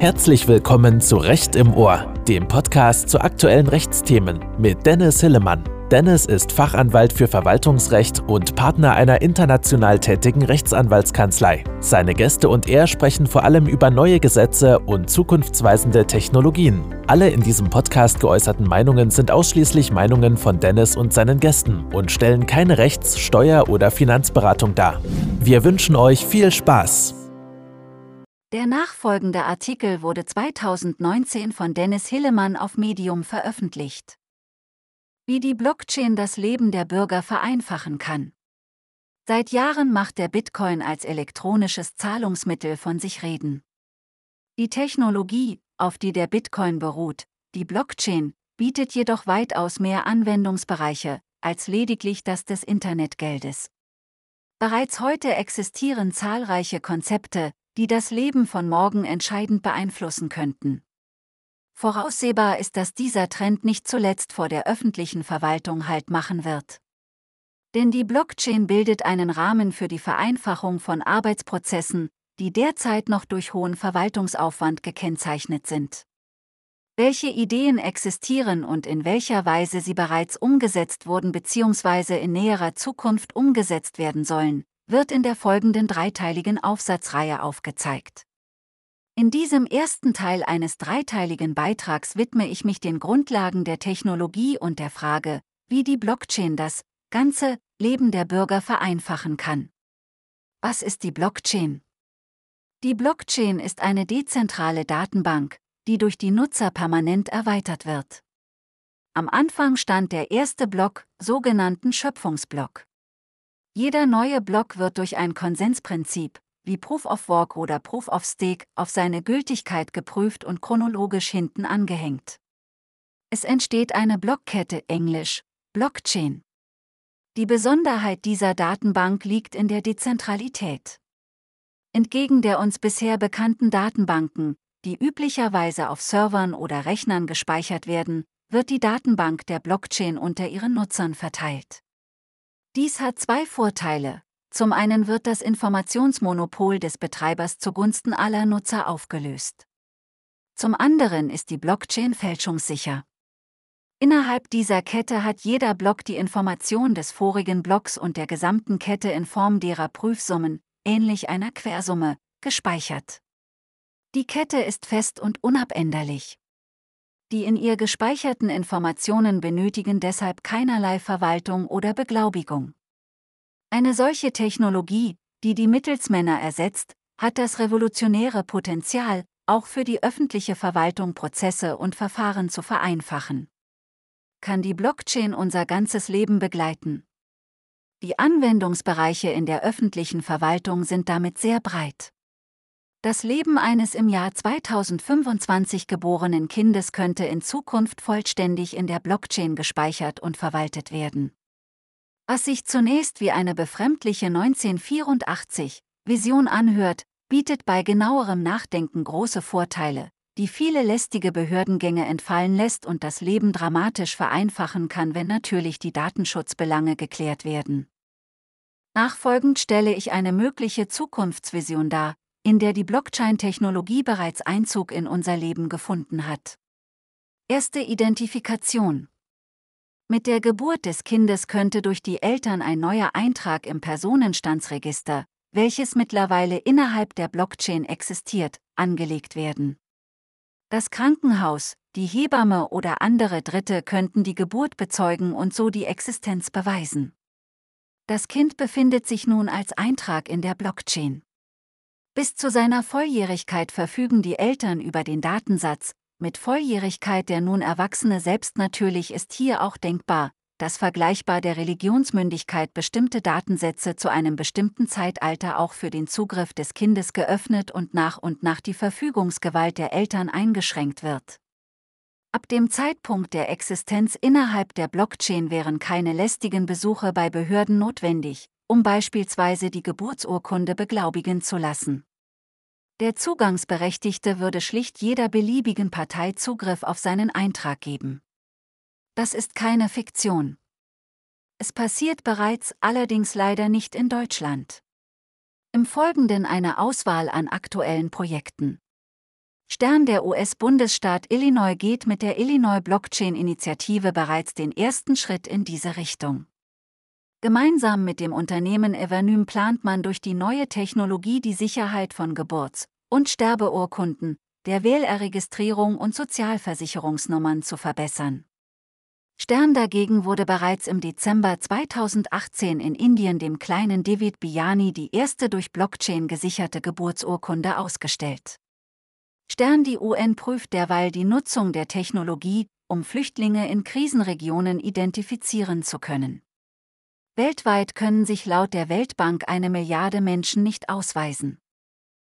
Herzlich willkommen zu Recht im Ohr, dem Podcast zu aktuellen Rechtsthemen mit Dennis Hillemann. Dennis ist Fachanwalt für Verwaltungsrecht und Partner einer international tätigen Rechtsanwaltskanzlei. Seine Gäste und er sprechen vor allem über neue Gesetze und zukunftsweisende Technologien. Alle in diesem Podcast geäußerten Meinungen sind ausschließlich Meinungen von Dennis und seinen Gästen und stellen keine Rechts-, Steuer- oder Finanzberatung dar. Wir wünschen euch viel Spaß. Der nachfolgende Artikel wurde 2019 von Dennis Hillemann auf Medium veröffentlicht wie die Blockchain das Leben der Bürger vereinfachen kann. Seit Jahren macht der Bitcoin als elektronisches Zahlungsmittel von sich reden. Die Technologie, auf die der Bitcoin beruht, die Blockchain, bietet jedoch weitaus mehr Anwendungsbereiche als lediglich das des Internetgeldes. Bereits heute existieren zahlreiche Konzepte, die das Leben von morgen entscheidend beeinflussen könnten. Voraussehbar ist, dass dieser Trend nicht zuletzt vor der öffentlichen Verwaltung Halt machen wird. Denn die Blockchain bildet einen Rahmen für die Vereinfachung von Arbeitsprozessen, die derzeit noch durch hohen Verwaltungsaufwand gekennzeichnet sind. Welche Ideen existieren und in welcher Weise sie bereits umgesetzt wurden bzw. in näherer Zukunft umgesetzt werden sollen, wird in der folgenden dreiteiligen Aufsatzreihe aufgezeigt. In diesem ersten Teil eines dreiteiligen Beitrags widme ich mich den Grundlagen der Technologie und der Frage, wie die Blockchain das ganze Leben der Bürger vereinfachen kann. Was ist die Blockchain? Die Blockchain ist eine dezentrale Datenbank, die durch die Nutzer permanent erweitert wird. Am Anfang stand der erste Block, sogenannten Schöpfungsblock. Jeder neue Block wird durch ein Konsensprinzip, wie Proof of Work oder Proof of Stake, auf seine Gültigkeit geprüft und chronologisch hinten angehängt. Es entsteht eine Blockkette englisch Blockchain. Die Besonderheit dieser Datenbank liegt in der Dezentralität. Entgegen der uns bisher bekannten Datenbanken, die üblicherweise auf Servern oder Rechnern gespeichert werden, wird die Datenbank der Blockchain unter ihren Nutzern verteilt. Dies hat zwei Vorteile. Zum einen wird das Informationsmonopol des Betreibers zugunsten aller Nutzer aufgelöst. Zum anderen ist die Blockchain fälschungssicher. Innerhalb dieser Kette hat jeder Block die Information des vorigen Blocks und der gesamten Kette in Form derer Prüfsummen, ähnlich einer Quersumme, gespeichert. Die Kette ist fest und unabänderlich. Die in ihr gespeicherten Informationen benötigen deshalb keinerlei Verwaltung oder Beglaubigung. Eine solche Technologie, die die Mittelsmänner ersetzt, hat das revolutionäre Potenzial, auch für die öffentliche Verwaltung Prozesse und Verfahren zu vereinfachen. Kann die Blockchain unser ganzes Leben begleiten? Die Anwendungsbereiche in der öffentlichen Verwaltung sind damit sehr breit. Das Leben eines im Jahr 2025 geborenen Kindes könnte in Zukunft vollständig in der Blockchain gespeichert und verwaltet werden. Was sich zunächst wie eine befremdliche 1984 Vision anhört, bietet bei genauerem Nachdenken große Vorteile, die viele lästige Behördengänge entfallen lässt und das Leben dramatisch vereinfachen kann, wenn natürlich die Datenschutzbelange geklärt werden. Nachfolgend stelle ich eine mögliche Zukunftsvision dar, in der die Blockchain-Technologie bereits Einzug in unser Leben gefunden hat. Erste Identifikation mit der Geburt des Kindes könnte durch die Eltern ein neuer Eintrag im Personenstandsregister, welches mittlerweile innerhalb der Blockchain existiert, angelegt werden. Das Krankenhaus, die Hebamme oder andere Dritte könnten die Geburt bezeugen und so die Existenz beweisen. Das Kind befindet sich nun als Eintrag in der Blockchain. Bis zu seiner Volljährigkeit verfügen die Eltern über den Datensatz, mit Volljährigkeit der nun Erwachsene selbst natürlich ist hier auch denkbar, dass vergleichbar der Religionsmündigkeit bestimmte Datensätze zu einem bestimmten Zeitalter auch für den Zugriff des Kindes geöffnet und nach und nach die Verfügungsgewalt der Eltern eingeschränkt wird. Ab dem Zeitpunkt der Existenz innerhalb der Blockchain wären keine lästigen Besuche bei Behörden notwendig, um beispielsweise die Geburtsurkunde beglaubigen zu lassen. Der Zugangsberechtigte würde schlicht jeder beliebigen Partei Zugriff auf seinen Eintrag geben. Das ist keine Fiktion. Es passiert bereits, allerdings leider nicht in Deutschland. Im Folgenden eine Auswahl an aktuellen Projekten. Stern der US-Bundesstaat Illinois geht mit der Illinois Blockchain-Initiative bereits den ersten Schritt in diese Richtung. Gemeinsam mit dem Unternehmen Evernym plant man durch die neue Technologie die Sicherheit von Geburts- und Sterbeurkunden, der Wählerregistrierung und Sozialversicherungsnummern zu verbessern. Stern dagegen wurde bereits im Dezember 2018 in Indien dem kleinen David Biani die erste durch Blockchain gesicherte Geburtsurkunde ausgestellt. Stern die UN prüft derweil die Nutzung der Technologie, um Flüchtlinge in Krisenregionen identifizieren zu können. Weltweit können sich laut der Weltbank eine Milliarde Menschen nicht ausweisen.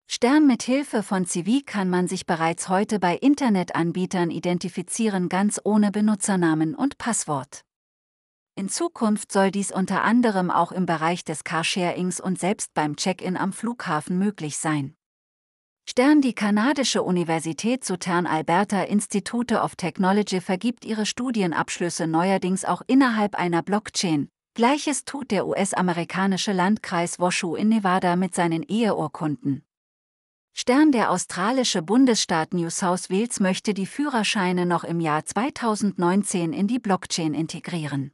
Stern mit Hilfe von CV kann man sich bereits heute bei Internetanbietern identifizieren, ganz ohne Benutzernamen und Passwort. In Zukunft soll dies unter anderem auch im Bereich des Carsharings und selbst beim Check-in am Flughafen möglich sein. Stern die kanadische Universität Southern Alberta Institute of Technology vergibt ihre Studienabschlüsse neuerdings auch innerhalb einer Blockchain. Gleiches tut der US-amerikanische Landkreis Washoe in Nevada mit seinen Eheurkunden. Stern der australische Bundesstaat New South Wales möchte die Führerscheine noch im Jahr 2019 in die Blockchain integrieren.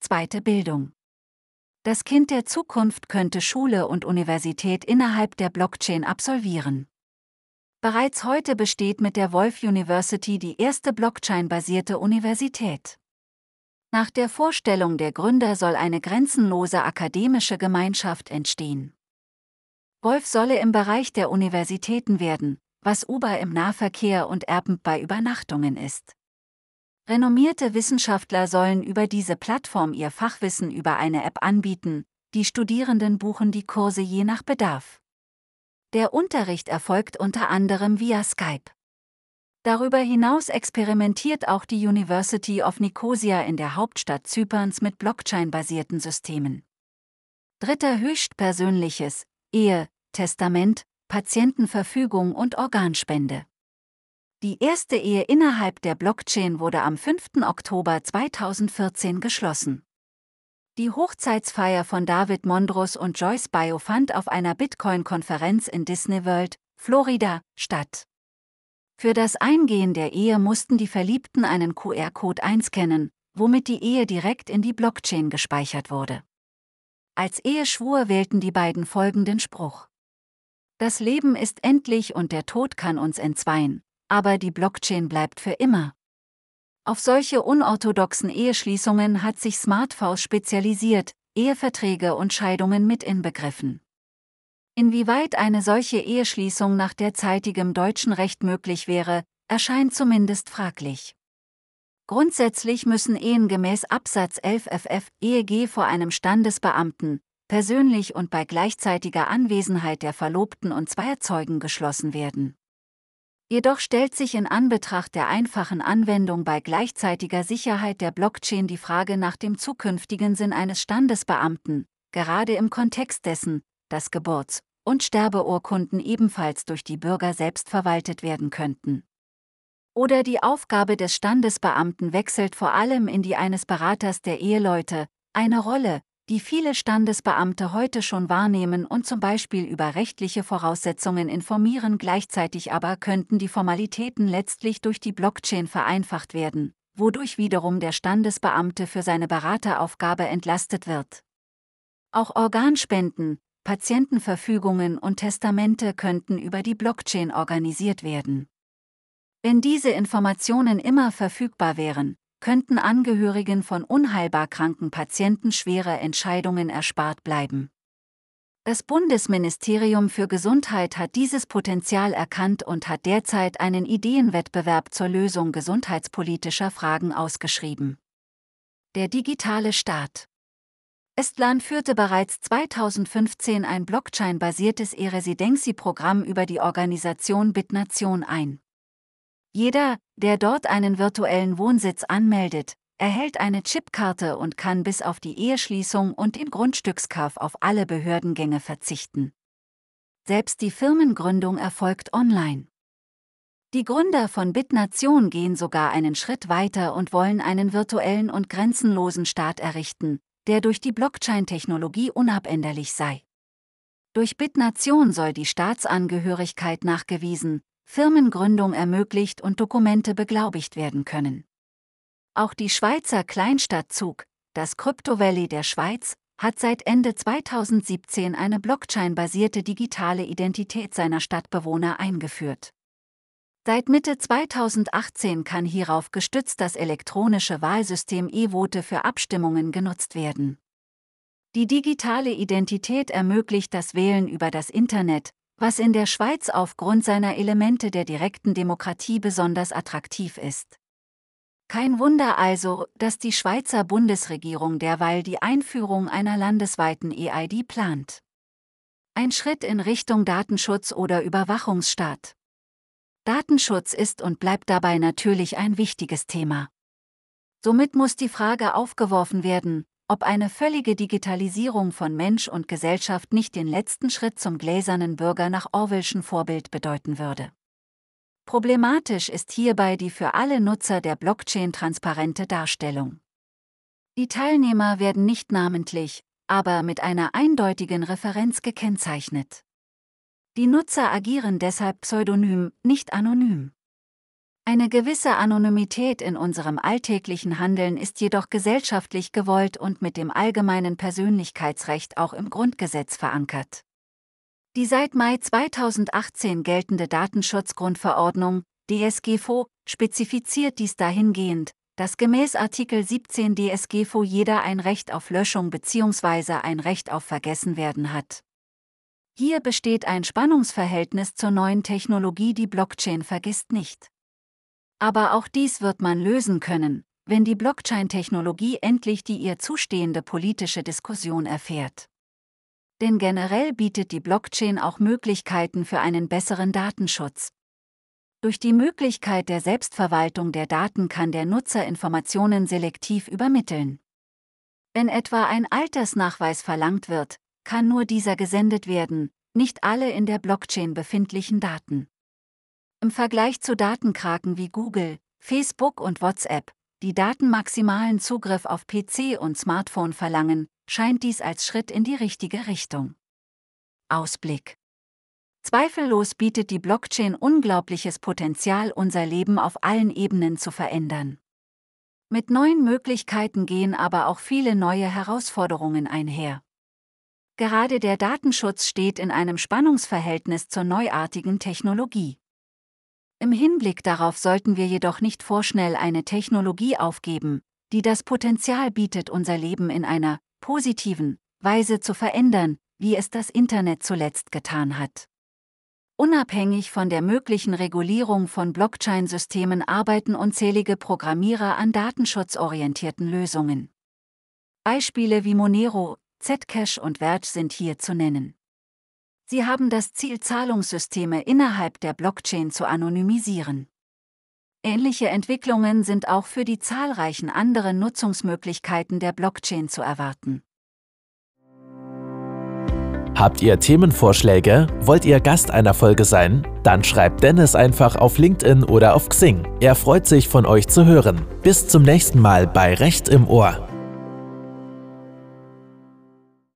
Zweite Bildung. Das Kind der Zukunft könnte Schule und Universität innerhalb der Blockchain absolvieren. Bereits heute besteht mit der Wolf University die erste Blockchain-basierte Universität. Nach der Vorstellung der Gründer soll eine grenzenlose akademische Gemeinschaft entstehen. Wolf solle im Bereich der Universitäten werden, was Uber im Nahverkehr und Airbnb bei Übernachtungen ist. Renommierte Wissenschaftler sollen über diese Plattform ihr Fachwissen über eine App anbieten, die Studierenden buchen die Kurse je nach Bedarf. Der Unterricht erfolgt unter anderem via Skype. Darüber hinaus experimentiert auch die University of Nicosia in der Hauptstadt Zyperns mit Blockchain-basierten Systemen. Dritter höchstpersönliches, Ehe, Testament, Patientenverfügung und Organspende. Die erste Ehe innerhalb der Blockchain wurde am 5. Oktober 2014 geschlossen. Die Hochzeitsfeier von David Mondros und Joyce Bio fand auf einer Bitcoin-Konferenz in Disney World, Florida, statt. Für das Eingehen der Ehe mussten die Verliebten einen QR-Code einscannen, womit die Ehe direkt in die Blockchain gespeichert wurde. Als Eheschwur wählten die beiden folgenden Spruch. Das Leben ist endlich und der Tod kann uns entzweien, aber die Blockchain bleibt für immer. Auf solche unorthodoxen Eheschließungen hat sich Smartphones spezialisiert, Eheverträge und Scheidungen mit inbegriffen. Inwieweit eine solche Eheschließung nach derzeitigem deutschen Recht möglich wäre, erscheint zumindest fraglich. Grundsätzlich müssen Ehen gemäß Absatz 11 FF EEG vor einem Standesbeamten, persönlich und bei gleichzeitiger Anwesenheit der Verlobten und zweier Zeugen geschlossen werden. Jedoch stellt sich in Anbetracht der einfachen Anwendung bei gleichzeitiger Sicherheit der Blockchain die Frage nach dem zukünftigen Sinn eines Standesbeamten, gerade im Kontext dessen, dass Geburts- und Sterbeurkunden ebenfalls durch die Bürger selbst verwaltet werden könnten. Oder die Aufgabe des Standesbeamten wechselt vor allem in die eines Beraters der Eheleute, eine Rolle, die viele Standesbeamte heute schon wahrnehmen und zum Beispiel über rechtliche Voraussetzungen informieren, gleichzeitig aber könnten die Formalitäten letztlich durch die Blockchain vereinfacht werden, wodurch wiederum der Standesbeamte für seine Berateraufgabe entlastet wird. Auch Organspenden, Patientenverfügungen und Testamente könnten über die Blockchain organisiert werden. Wenn diese Informationen immer verfügbar wären, könnten Angehörigen von unheilbar kranken Patienten schwere Entscheidungen erspart bleiben. Das Bundesministerium für Gesundheit hat dieses Potenzial erkannt und hat derzeit einen Ideenwettbewerb zur Lösung gesundheitspolitischer Fragen ausgeschrieben. Der digitale Staat Estland führte bereits 2015 ein Blockchain-basiertes E-Residency-Programm über die Organisation Bitnation ein. Jeder, der dort einen virtuellen Wohnsitz anmeldet, erhält eine Chipkarte und kann bis auf die Eheschließung und den Grundstückskauf auf alle Behördengänge verzichten. Selbst die Firmengründung erfolgt online. Die Gründer von Bitnation gehen sogar einen Schritt weiter und wollen einen virtuellen und grenzenlosen Staat errichten, der durch die Blockchain-Technologie unabänderlich sei. Durch Bitnation soll die Staatsangehörigkeit nachgewiesen, Firmengründung ermöglicht und Dokumente beglaubigt werden können. Auch die Schweizer Kleinstadt Zug, das Crypto Valley der Schweiz, hat seit Ende 2017 eine Blockchain-basierte digitale Identität seiner Stadtbewohner eingeführt. Seit Mitte 2018 kann hierauf gestützt das elektronische Wahlsystem E-Vote für Abstimmungen genutzt werden. Die digitale Identität ermöglicht das Wählen über das Internet, was in der Schweiz aufgrund seiner Elemente der direkten Demokratie besonders attraktiv ist. Kein Wunder also, dass die Schweizer Bundesregierung derweil die Einführung einer landesweiten EID plant. Ein Schritt in Richtung Datenschutz oder Überwachungsstaat. Datenschutz ist und bleibt dabei natürlich ein wichtiges Thema. Somit muss die Frage aufgeworfen werden, ob eine völlige Digitalisierung von Mensch und Gesellschaft nicht den letzten Schritt zum gläsernen Bürger nach Orwellschen Vorbild bedeuten würde. Problematisch ist hierbei die für alle Nutzer der Blockchain transparente Darstellung. Die Teilnehmer werden nicht namentlich, aber mit einer eindeutigen Referenz gekennzeichnet. Die Nutzer agieren deshalb pseudonym, nicht anonym. Eine gewisse Anonymität in unserem alltäglichen Handeln ist jedoch gesellschaftlich gewollt und mit dem allgemeinen Persönlichkeitsrecht auch im Grundgesetz verankert. Die seit Mai 2018 geltende Datenschutzgrundverordnung, DSGVO, spezifiziert dies dahingehend, dass gemäß Artikel 17 DSGVO jeder ein Recht auf Löschung bzw. ein Recht auf Vergessenwerden hat. Hier besteht ein Spannungsverhältnis zur neuen Technologie, die Blockchain vergisst nicht. Aber auch dies wird man lösen können, wenn die Blockchain-Technologie endlich die ihr zustehende politische Diskussion erfährt. Denn generell bietet die Blockchain auch Möglichkeiten für einen besseren Datenschutz. Durch die Möglichkeit der Selbstverwaltung der Daten kann der Nutzer Informationen selektiv übermitteln. Wenn etwa ein Altersnachweis verlangt wird, kann nur dieser gesendet werden, nicht alle in der Blockchain befindlichen Daten. Im Vergleich zu Datenkraken wie Google, Facebook und WhatsApp, die datenmaximalen Zugriff auf PC und Smartphone verlangen, scheint dies als Schritt in die richtige Richtung. Ausblick Zweifellos bietet die Blockchain unglaubliches Potenzial, unser Leben auf allen Ebenen zu verändern. Mit neuen Möglichkeiten gehen aber auch viele neue Herausforderungen einher. Gerade der Datenschutz steht in einem Spannungsverhältnis zur neuartigen Technologie. Im Hinblick darauf sollten wir jedoch nicht vorschnell eine Technologie aufgeben, die das Potenzial bietet, unser Leben in einer positiven Weise zu verändern, wie es das Internet zuletzt getan hat. Unabhängig von der möglichen Regulierung von Blockchain-Systemen arbeiten unzählige Programmierer an datenschutzorientierten Lösungen. Beispiele wie Monero, Zcash und Verge sind hier zu nennen. Sie haben das Ziel, Zahlungssysteme innerhalb der Blockchain zu anonymisieren. Ähnliche Entwicklungen sind auch für die zahlreichen anderen Nutzungsmöglichkeiten der Blockchain zu erwarten. Habt ihr Themenvorschläge? Wollt ihr Gast einer Folge sein? Dann schreibt Dennis einfach auf LinkedIn oder auf Xing. Er freut sich, von euch zu hören. Bis zum nächsten Mal bei Recht im Ohr.